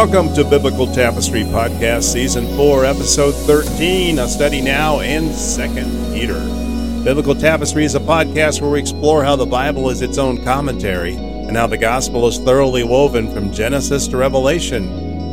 Welcome to Biblical Tapestry Podcast, Season 4, Episode 13, a study now in 2nd Peter. Biblical Tapestry is a podcast where we explore how the Bible is its own commentary and how the gospel is thoroughly woven from Genesis to Revelation.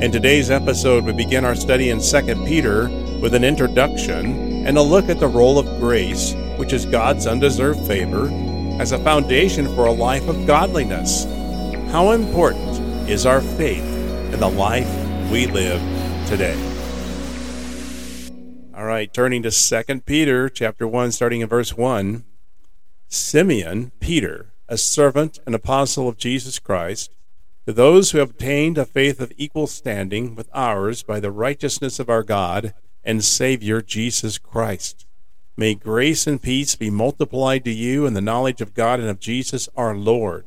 In today's episode, we begin our study in 2nd Peter with an introduction and a look at the role of grace, which is God's undeserved favor, as a foundation for a life of godliness. How important is our faith in the life we live today? All right, turning to 2 Peter chapter 1 starting in verse 1. Simeon Peter, a servant and apostle of Jesus Christ, to those who have obtained a faith of equal standing with ours by the righteousness of our God and Savior Jesus Christ. May grace and peace be multiplied to you in the knowledge of God and of Jesus our Lord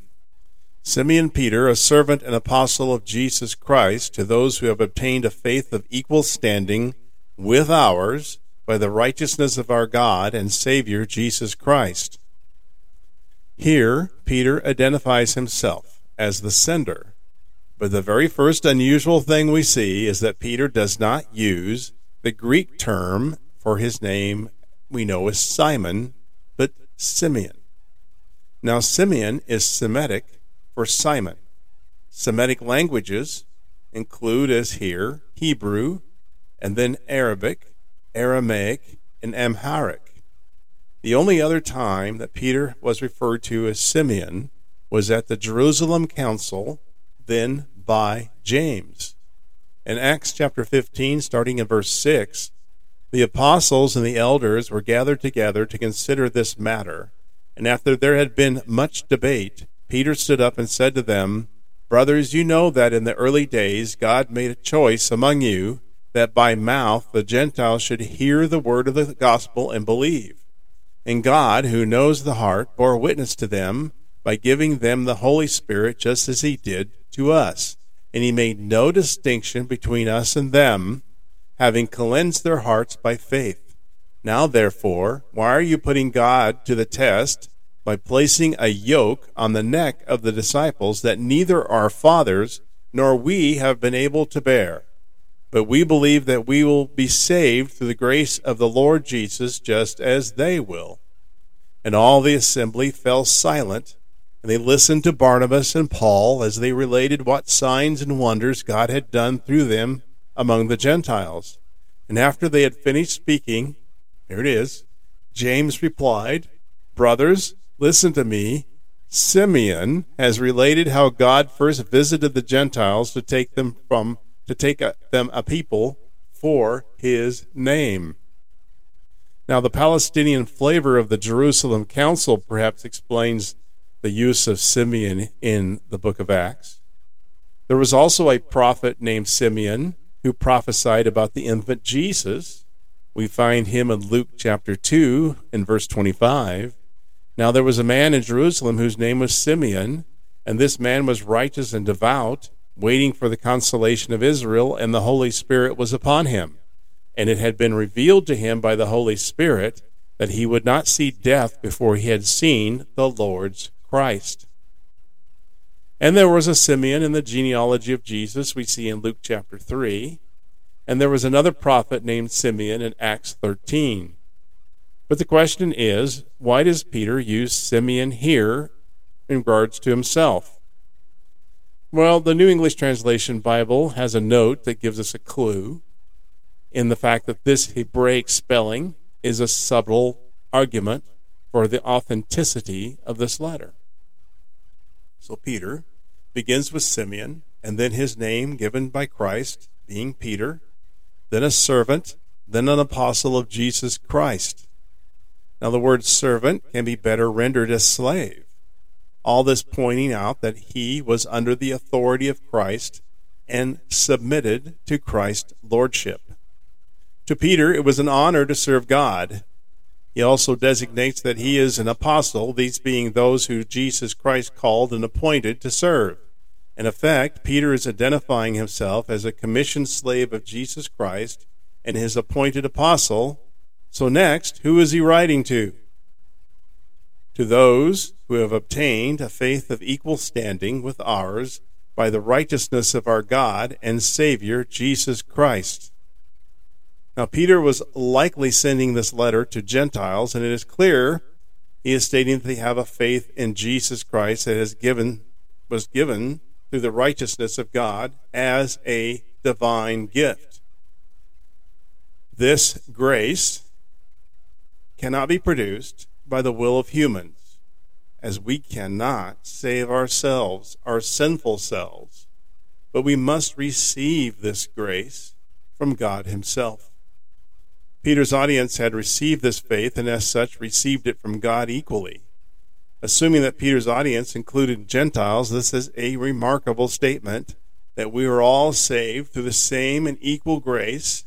Simeon Peter, a servant and apostle of Jesus Christ, to those who have obtained a faith of equal standing with ours by the righteousness of our God and Savior Jesus Christ. Here, Peter identifies himself as the sender. But the very first unusual thing we see is that Peter does not use the Greek term for his name we know as Simon, but Simeon. Now, Simeon is Semitic for Simon. Semitic languages include, as here, Hebrew, and then Arabic, Aramaic, and Amharic. The only other time that Peter was referred to as Simeon was at the Jerusalem Council, then by James. In Acts chapter 15, starting in verse 6, the apostles and the elders were gathered together to consider this matter, and after there had been much debate, Peter stood up and said to them, Brothers, you know that in the early days God made a choice among you that by mouth the Gentiles should hear the word of the gospel and believe. And God, who knows the heart, bore witness to them by giving them the Holy Spirit just as he did to us. And he made no distinction between us and them, having cleansed their hearts by faith. Now, therefore, why are you putting God to the test? By placing a yoke on the neck of the disciples that neither our fathers nor we have been able to bear. But we believe that we will be saved through the grace of the Lord Jesus just as they will. And all the assembly fell silent, and they listened to Barnabas and Paul as they related what signs and wonders God had done through them among the Gentiles. And after they had finished speaking, here it is, James replied, Brothers, Listen to me. Simeon has related how God first visited the Gentiles to take them from to take a, them a people for his name. Now the Palestinian flavor of the Jerusalem Council perhaps explains the use of Simeon in the book of Acts. There was also a prophet named Simeon who prophesied about the infant Jesus. We find him in Luke chapter 2 in verse 25. Now there was a man in Jerusalem whose name was Simeon, and this man was righteous and devout, waiting for the consolation of Israel, and the Holy Spirit was upon him. And it had been revealed to him by the Holy Spirit that he would not see death before he had seen the Lord's Christ. And there was a Simeon in the genealogy of Jesus, we see in Luke chapter 3. And there was another prophet named Simeon in Acts 13. But the question is, why does Peter use Simeon here in regards to himself? Well, the New English Translation Bible has a note that gives us a clue in the fact that this Hebraic spelling is a subtle argument for the authenticity of this letter. So Peter begins with Simeon, and then his name given by Christ, being Peter, then a servant, then an apostle of Jesus Christ. Now, the word servant can be better rendered as slave. All this pointing out that he was under the authority of Christ and submitted to Christ's lordship. To Peter, it was an honor to serve God. He also designates that he is an apostle, these being those who Jesus Christ called and appointed to serve. In effect, Peter is identifying himself as a commissioned slave of Jesus Christ and his appointed apostle. So, next, who is he writing to? To those who have obtained a faith of equal standing with ours by the righteousness of our God and Savior Jesus Christ. Now, Peter was likely sending this letter to Gentiles, and it is clear he is stating that they have a faith in Jesus Christ that has given, was given through the righteousness of God as a divine gift. This grace cannot be produced by the will of humans, as we cannot save ourselves, our sinful selves, but we must receive this grace from God Himself. Peter's audience had received this faith and, as such, received it from God equally. Assuming that Peter's audience included Gentiles, this is a remarkable statement that we are all saved through the same and equal grace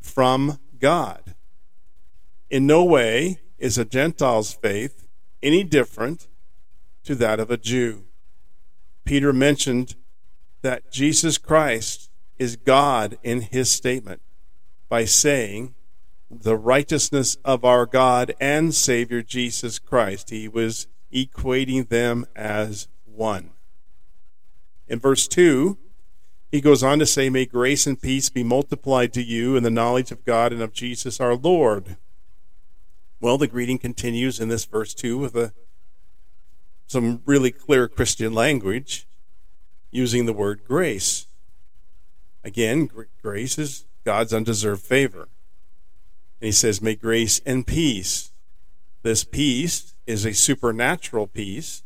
from God. In no way is a Gentile's faith any different to that of a Jew. Peter mentioned that Jesus Christ is God in his statement by saying, the righteousness of our God and Savior Jesus Christ. He was equating them as one. In verse 2, he goes on to say, May grace and peace be multiplied to you in the knowledge of God and of Jesus our Lord. Well, the greeting continues in this verse 2 with a, some really clear Christian language using the word grace. Again, grace is God's undeserved favor. And he says, May grace and peace. This peace is a supernatural peace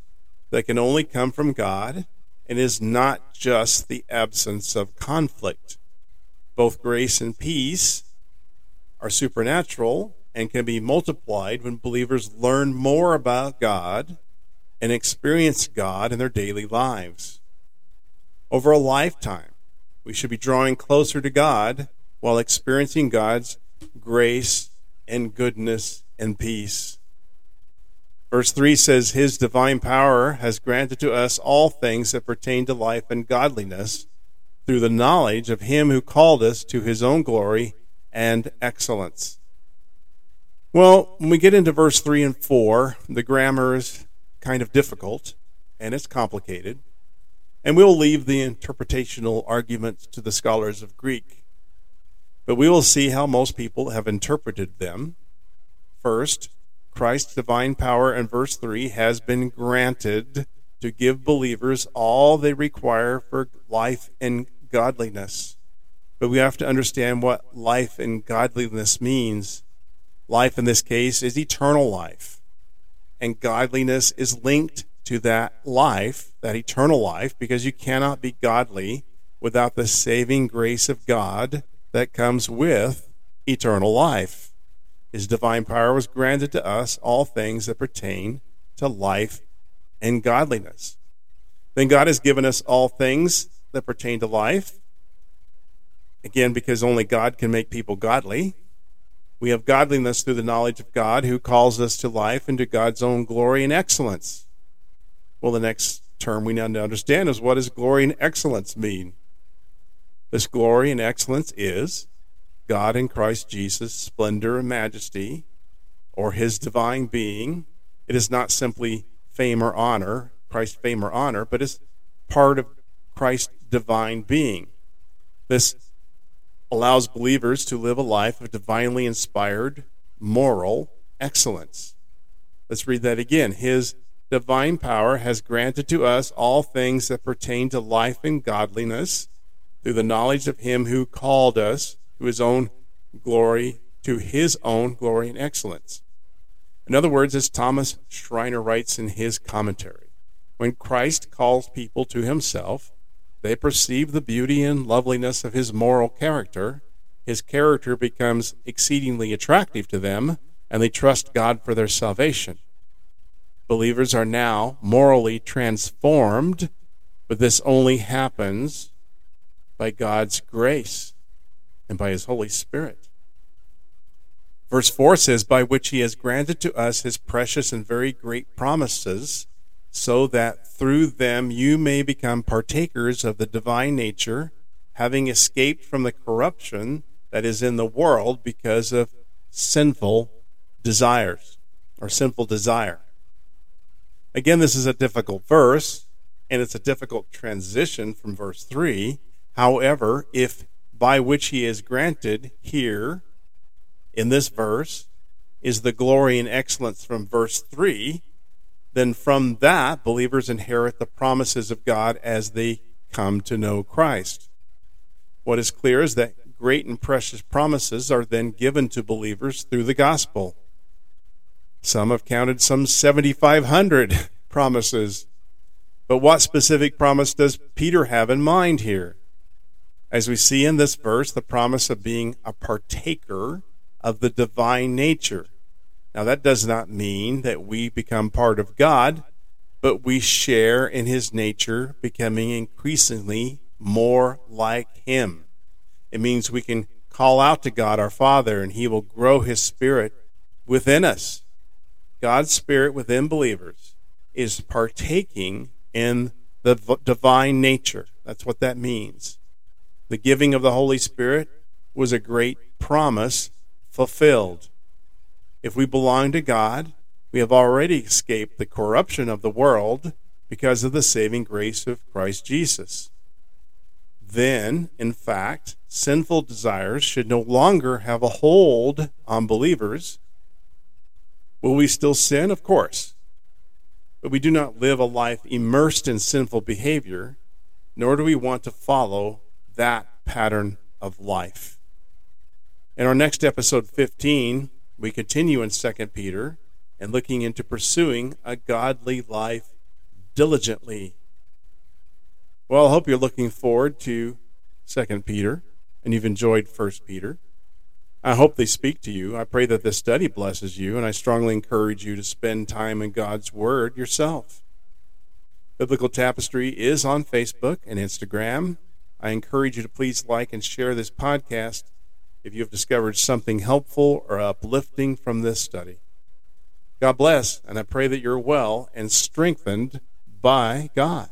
that can only come from God and is not just the absence of conflict. Both grace and peace are supernatural and can be multiplied when believers learn more about God and experience God in their daily lives. Over a lifetime, we should be drawing closer to God while experiencing God's grace and goodness and peace. Verse 3 says, His divine power has granted to us all things that pertain to life and godliness through the knowledge of Him who called us to His own glory and excellence. Well, when we get into verse 3 and 4, the grammar is kind of difficult and it's complicated. And we'll leave the interpretational arguments to the scholars of Greek. But we will see how most people have interpreted them. First, Christ's divine power in verse 3 has been granted to give believers all they require for life and godliness. But we have to understand what life and godliness means. Life in this case is eternal life. And godliness is linked to that life, that eternal life, because you cannot be godly without the saving grace of God that comes with eternal life. His divine power was granted to us all things that pertain to life and godliness. Then God has given us all things that pertain to life. Again, because only God can make people godly. We have godliness through the knowledge of God who calls us to life and to God's own glory and excellence. Well, the next term we need to understand is what does glory and excellence mean? This glory and excellence is God in Christ Jesus' splendor and majesty, or his divine being. It is not simply fame or honor, Christ's fame or honor, but is part of Christ's divine being. This allows believers to live a life of divinely inspired moral excellence. Let's read that again. His divine power has granted to us all things that pertain to life and godliness through the knowledge of him who called us to his own glory, to his own glory and excellence. In other words, as Thomas Schreiner writes in his commentary, when Christ calls people to himself, they perceive the beauty and loveliness of his moral character. His character becomes exceedingly attractive to them, and they trust God for their salvation. Believers are now morally transformed, but this only happens by God's grace and by his Holy Spirit. Verse 4 says, By which he has granted to us his precious and very great promises, so that through them you may become partakers of the divine nature, having escaped from the corruption that is in the world because of sinful desires or sinful desire. Again, this is a difficult verse, and it's a difficult transition from verse 3. However, if by which he is granted here in this verse is the glory and excellence from verse 3, then from that, believers inherit the promises of God as they come to know Christ. What is clear is that great and precious promises are then given to believers through the gospel. Some have counted some 7,500 promises. But what specific promise does Peter have in mind here? As we see in this verse, the promise of being a partaker of the divine nature. Now, that does not mean that we become part of God, but we share in his nature, becoming increasingly more like him. It means we can call out to God our Father, and he will grow his spirit within us. God's spirit within believers is partaking in the divine nature. That's what that means. The giving of the Holy Spirit was a great promise fulfilled. If we belong to God, we have already escaped the corruption of the world because of the saving grace of Christ Jesus. Then, in fact, sinful desires should no longer have a hold on believers. Will we still sin? Of course. But we do not live a life immersed in sinful behavior, nor do we want to follow that pattern of life. In our next episode 15, we continue in 2 Peter and looking into pursuing a godly life diligently. Well, I hope you're looking forward to 2 Peter and you've enjoyed 1 Peter. I hope they speak to you. I pray that this study blesses you, and I strongly encourage you to spend time in God's Word yourself. Biblical Tapestry is on Facebook and Instagram. I encourage you to please like and share this podcast if you have discovered something helpful or uplifting from this study. God bless, and I pray that you're well and strengthened by God.